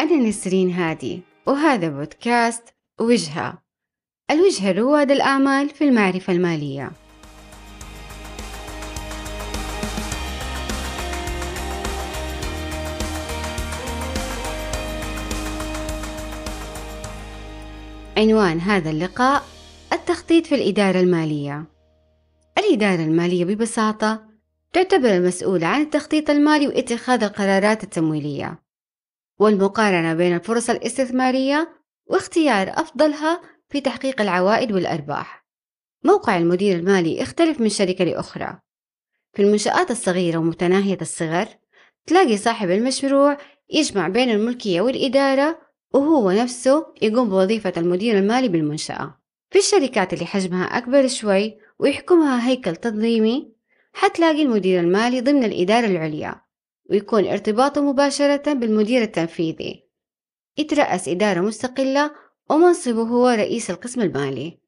أنا نسرين هادي وهذا بودكاست وجهة. الوجهة رواد الأعمال في المعرفة المالية. عنوان هذا اللقاء التخطيط في الإدارة المالية. الإدارة المالية ببساطة تعتبر المسؤولة عن التخطيط المالي واتخاذ القرارات التمويلية. والمقارنة بين الفرص الاستثمارية واختيار أفضلها في تحقيق العوائد والأرباح. موقع المدير المالي يختلف من شركة لأخرى. في المنشآت الصغيرة ومتناهية الصغر تلاقي صاحب المشروع يجمع بين الملكية والإدارة وهو نفسه يقوم بوظيفة المدير المالي بالمنشأة. في الشركات اللي حجمها أكبر شوي ويحكمها هيكل تنظيمي حتلاقي المدير المالي ضمن الإدارة العليا ويكون ارتباطه مباشرة بالمدير التنفيذي. يترأس إدارة مستقلة ومنصبه هو رئيس القسم المالي.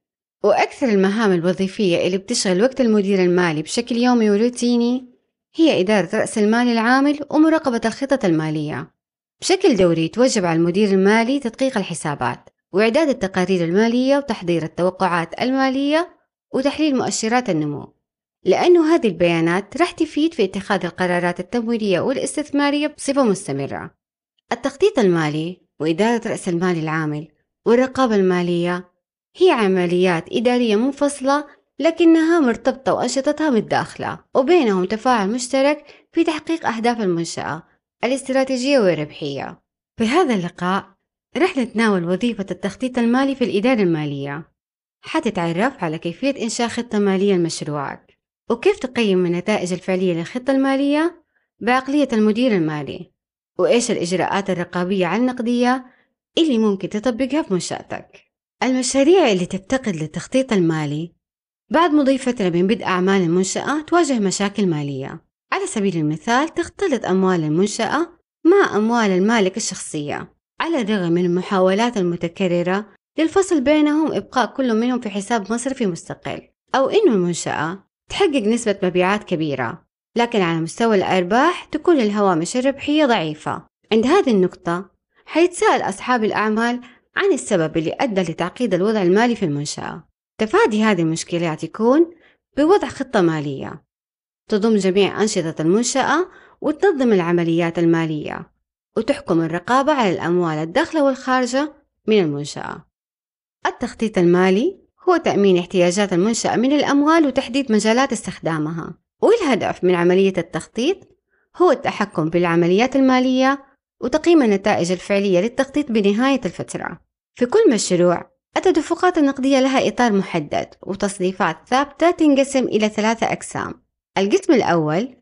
وأكثر المهام الوظيفية اللي بتشغل وقت المدير المالي بشكل يومي وروتيني هي إدارة رأس المال العامل ومراقبة الخطط المالية. بشكل دوري توجب على المدير المالي تدقيق الحسابات وإعداد التقارير المالية وتحضير التوقعات المالية وتحليل مؤشرات النمو. لأنه هذه البيانات راح تفيد في اتخاذ القرارات التمويلية والاستثمارية بصفة مستمرة. التخطيط المالي وإدارة رأس المال العامل والرقابة المالية هي عمليات إدارية منفصلة لكنها مرتبطة وأنشطتها متداخلة وبينهم تفاعل مشترك في تحقيق أهداف المنشأة الاستراتيجية والربحية. في هذا اللقاء رح نتناول وظيفة التخطيط المالي في الإدارة المالية. حتتعرف على كيفية إنشاء خطة مالية لمشروعك. وكيف تقيم النتائج الفعلية للخطة المالية؟ بعقلية المدير المالي. وإيش الإجراءات الرقابية على النقدية اللي ممكن تطبقها في منشأتك المشاريع اللي تفتقد للتخطيط المالي. بعد مضي فترة من بدء أعمال المنشأة تواجه مشاكل مالية. على سبيل المثال تختلط أموال المنشأة مع أموال المالك الشخصية. على الرغم من المحاولات المتكررة للفصل بينهم إبقاء كل منهم في حساب مصرفي مستقل. أو إنه المنشأة تحقق نسبة مبيعات كبيرة لكن على مستوى الأرباح تكون الهوامش الربحية ضعيفة. عند هذه النقطة حيتساءل أصحاب الأعمال عن السبب اللي أدى لتعقيد الوضع المالي في المنشأة. تفادي هذه المشكلات يكون بوضع خطة مالية. تضم جميع أنشطة المنشأة وتنظم العمليات المالية وتحكم الرقابة على الأموال الداخلة والخارجة من المنشأة. التخطيط المالي هو تأمين احتياجات المنشأة من الأموال وتحديد مجالات استخدامها. والهدف من عملية التخطيط؟ هو التحكم بالعمليات المالية وتقييم النتائج الفعلية للتخطيط بنهاية الفترة. في كل مشروع التدفقات النقدية لها إطار محدد وتصنيفات ثابتة تنقسم إلى ثلاثة أقسام. القسم الأول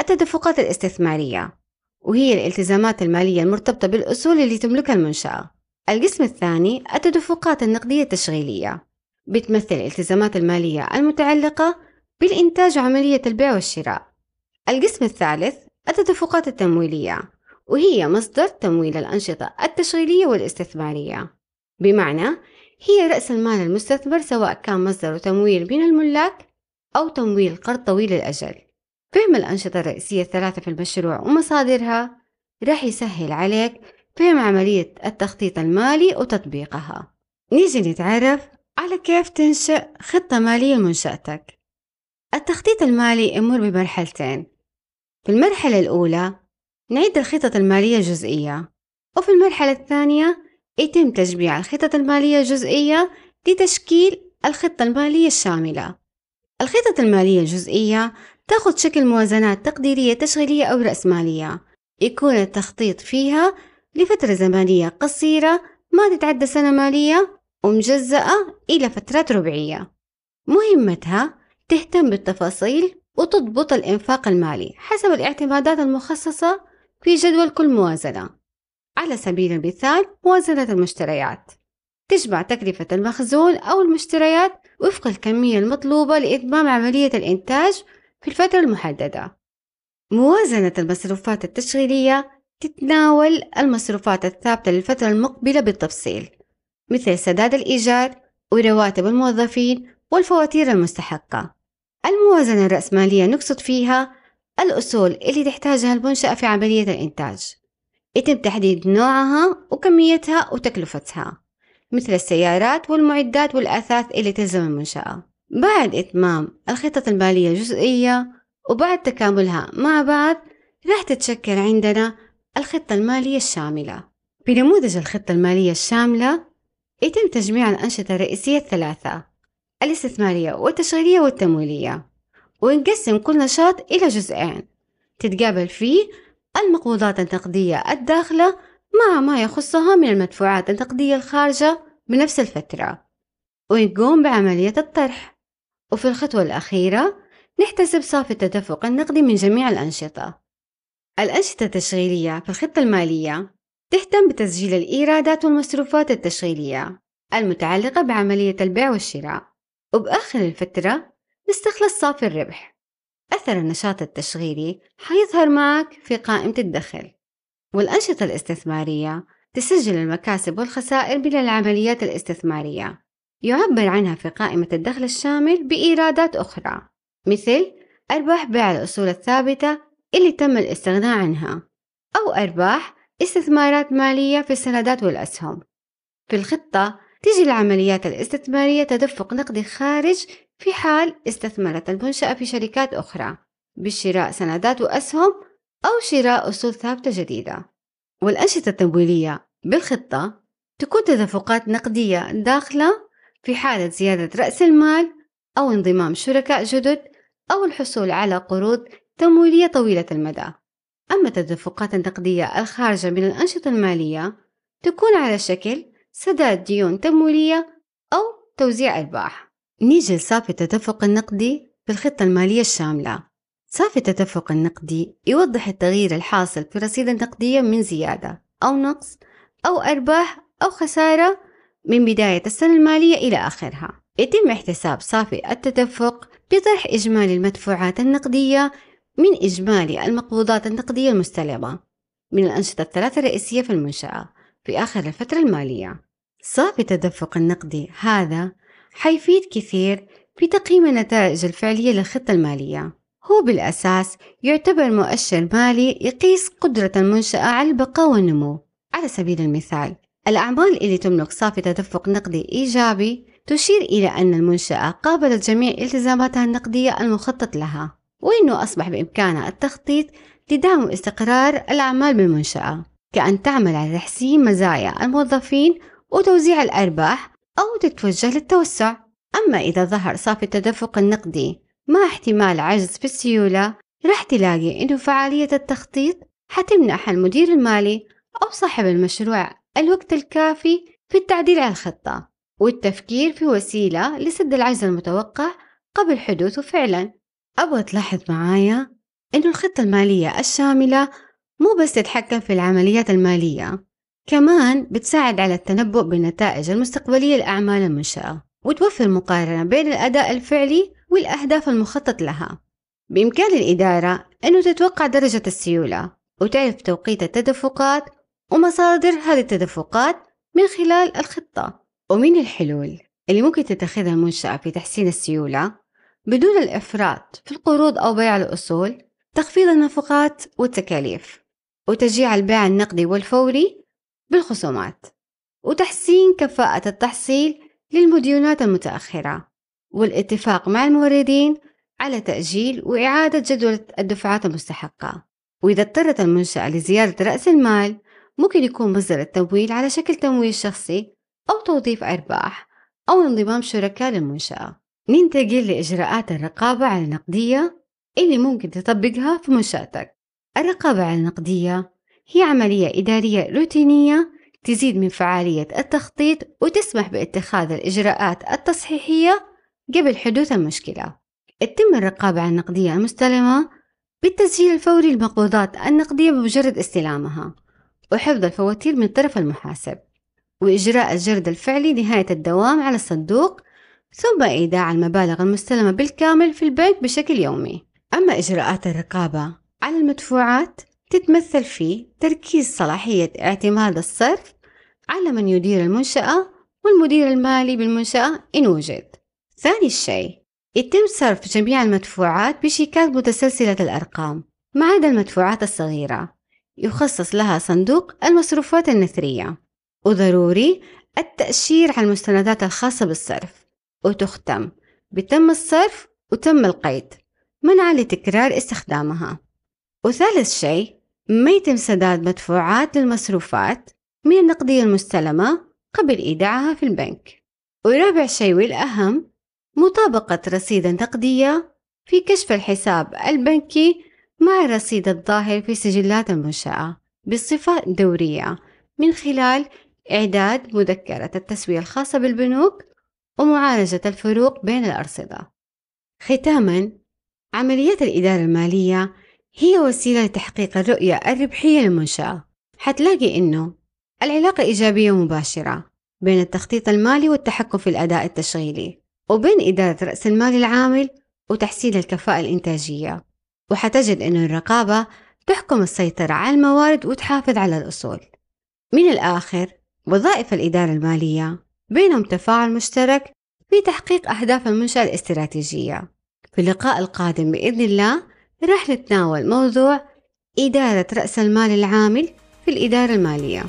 التدفقات الاستثمارية وهي الالتزامات المالية المرتبطة بالأصول اللي تملكها المنشأة. القسم الثاني التدفقات النقدية التشغيلية. بتمثل الالتزامات المالية المتعلقة بالإنتاج وعملية البيع والشراء. القسم الثالث التدفقات التمويلية وهي مصدر تمويل الأنشطة التشغيلية والاستثمارية. بمعنى هي رأس المال المستثمر سواء كان مصدر تمويل من الملاك أو تمويل قرض طويل الأجل فهم الأنشطة الرئيسية الثلاثة في المشروع ومصادرها راح يسهل عليك فهم عملية التخطيط المالي وتطبيقها. نيجي نتعرف على كيف تنشئ خطة مالية لمنشأتك التخطيط المالي يمر بمرحلتين. في المرحلة الأولى نعد الخطط المالية الجزئية وفي المرحلة الثانية يتم تجميع الخطط المالية الجزئية لتشكيل الخطة المالية الشاملة. الخطط المالية الجزئية تأخذ شكل موازنات تقديرية تشغيلية أو رأسمالية يكون التخطيط فيها لفترة زمنية قصيرة ما تتعدى سنة مالية ومجزأة إلى فترات ربعية مهمتها تهتم بالتفاصيل وتضبط الإنفاق المالي حسب الاعتمادات المخصصة في جدول كل موازنة. على سبيل المثال موازنة المشتريات. تجمع تكلفة المخزون أو المشتريات وفق الكمية المطلوبة لإتمام عملية الإنتاج في الفترة المحددة. موازنة المصروفات التشغيلية تتناول المصروفات الثابتة للفترة المقبلة بالتفصيل. مثل سداد الإيجار ورواتب الموظفين والفواتير المستحقة. الموازنة الرأسمالية نقصد فيها الأصول اللي تحتاجها المنشأة في عملية الإنتاج. يتم تحديد نوعها وكميتها وتكلفتها مثل السيارات والمعدات والأثاث اللي تلزم المنشأة. بعد إتمام الخطط المالية الجزئية وبعد تكاملها مع بعض راح تتشكل عندنا الخطة المالية الشاملة. بنموذج الخطة المالية الشاملة يتم تجميع الأنشطة الرئيسية الثلاثة الاستثمارية والتشغيلية والتمويلية. ونقسم كل نشاط إلى جزئين تتقابل فيه المقبوضات النقدية الداخلة مع ما يخصها من المدفوعات النقدية الخارجة بنفس الفترة. ونقوم بعملية الطرح. وفي الخطوة الأخيرة نحتسب صافي التدفق النقدي من جميع الأنشطة. الأنشطة التشغيلية في الخطة المالية تهتم بتسجيل الإيرادات والمصروفات التشغيلية المتعلقة بعملية البيع والشراء. وبآخر الفترة نستخلص صافي الربح. أثر النشاط التشغيلي حيظهر معك في قائمة الدخل. والأنشطة الاستثمارية تسجل المكاسب والخسائر من العمليات الاستثمارية. يعبر عنها في قائمة الدخل الشامل بإيرادات أخرى مثل أرباح بيع الأصول الثابتة اللي تم الاستغناء عنها أو أرباح استثمارات مالية في السندات والأسهم. في الخطة تجي العمليات الاستثمارية تدفق نقدي خارج في حال استثمرت المنشأة في شركات أخرى بشراء سندات وأسهم أو شراء أصول ثابتة جديدة. والأنشطة التمويلية بالخطة تكون تدفقات نقدية داخلة في حالة زيادة رأس المال أو انضمام شركاء جدد أو الحصول على قروض تمويلية طويلة المدى. أما التدفقات النقدية الخارجة من الأنشطة المالية تكون على شكل سداد ديون تمويلية أو توزيع أرباح نيجي لصافي التدفق النقدي في الخطة المالية الشاملة. صافي التدفق النقدي يوضح التغيير الحاصل في الرصيد النقدية من زيادة أو نقص أو أرباح أو خسارة من بداية السنة المالية إلى آخرها. يتم احتساب صافي التدفق بطرح إجمالي المدفوعات النقدية من إجمالي المقبوضات النقدية المستلمة من الأنشطة الثلاثة الرئيسية في المنشأة في آخر الفترة المالية. صافي التدفق النقدي هذا حيفيد كثير في تقييم النتائج الفعلية للخطة المالية. هو بالأساس يعتبر مؤشر مالي يقيس قدرة المنشأة على البقاء والنمو. على سبيل المثال الأعمال اللي تملك صافي تدفق نقدي إيجابي تشير إلى أن المنشأة قابلت جميع التزاماتها النقدية المخطط لها. وأنه أصبح بإمكانها التخطيط لدعم واستقرار الأعمال بالمنشأة كأن تعمل على تحسين مزايا الموظفين وتوزيع الأرباح أو تتوجه للتوسع. أما إذا ظهر صافي التدفق النقدي مع احتمال عجز في السيولة راح تلاقي إنه فعالية التخطيط حتمنح المدير المالي أو صاحب المشروع الوقت الكافي في التعديل على الخطة والتفكير في وسيلة لسد العجز المتوقع قبل حدوثه فعلا. أبغى تلاحظ معايا إنه الخطة المالية الشاملة مو بس تتحكم في العمليات المالية كمان بتساعد على التنبؤ بالنتائج المستقبلية لأعمال المنشأة وتوفر مقارنة بين الأداء الفعلي والأهداف المخطط لها. بإمكان الإدارة أنه تتوقع درجة السيولة وتعرف توقيت التدفقات ومصادر هذه التدفقات من خلال الخطة. ومن الحلول اللي ممكن تتخذها المنشأة في تحسين السيولة؟ بدون الإفراط في القروض أو بيع الأصول تخفيض النفقات والتكاليف وتشجيع البيع النقدي والفوري بالخصومات وتحسين كفاءة التحصيل للمديونات المتأخرة والاتفاق مع الموردين على تأجيل وإعادة جدولة الدفعات المستحقة. وإذا اضطرت المنشأة لزيادة رأس المال ممكن يكون مصدر التمويل على شكل تمويل شخصي أو توظيف أرباح أو انضمام شركاء للمنشأة. ننتقل لإجراءات الرقابة على النقدية اللي ممكن تطبقها في منشأتك. الرقابة على النقدية هي عملية إدارية روتينية تزيد من فعالية التخطيط وتسمح باتخاذ الإجراءات التصحيحية قبل حدوث المشكلة. تتم الرقابة على النقدية المستلمة بالتسجيل الفوري للمقبوضات النقدية بمجرد استلامها وحفظ الفواتير من طرف المحاسب وإجراء الجرد الفعلي نهاية الدوام على الصندوق ثم إيداع المبالغ المستلمة بالكامل في البنك بشكل يومي. أما إجراءات الرقابة على المدفوعات تتمثل في تركيز صلاحية اعتماد الصرف على من يدير المنشأة والمدير المالي بالمنشأة إن وجد. ثاني شيء يتم صرف جميع المدفوعات بشيكات متسلسلة الأرقام ما عدا المدفوعات الصغيرة. يخصص لها صندوق المصروفات النثرية. وضروري التأشير على المستندات الخاصة بالصرف. وتختم. بتم الصرف وتم القيد. منعا لتكرار استخدامها. وثالث شيء ما يتم سداد مدفوعات للمصروفات من النقدية المستلمة قبل إيداعها في البنك. ورابع شيء والأهم مطابقة رصيد النقدية في كشف الحساب البنكي مع الرصيد الظاهر في سجلات المنشأة بصفة دورية من خلال إعداد مذكرة التسوية الخاصة بالبنوك ومعالجة الفروق بين الأرصدة. ختامًا، عمليات الإدارة المالية هي وسيلة لتحقيق الرؤية الربحية للمنشأة. حتلاقي إنه العلاقة إيجابية مباشرة بين التخطيط المالي والتحكم في الأداء التشغيلي، وبين إدارة رأس المال العامل وتحسين الكفاءة الإنتاجية. وحتجد إنه الرقابة تحكم السيطرة على الموارد وتحافظ على الأصول. من الآخر، وظائف الإدارة المالية بينهم تفاعل مشترك في تحقيق أهداف المنشأة الاستراتيجية. في اللقاء القادم بإذن الله راح نتناول موضوع إدارة رأس المال العامل في الإدارة المالية.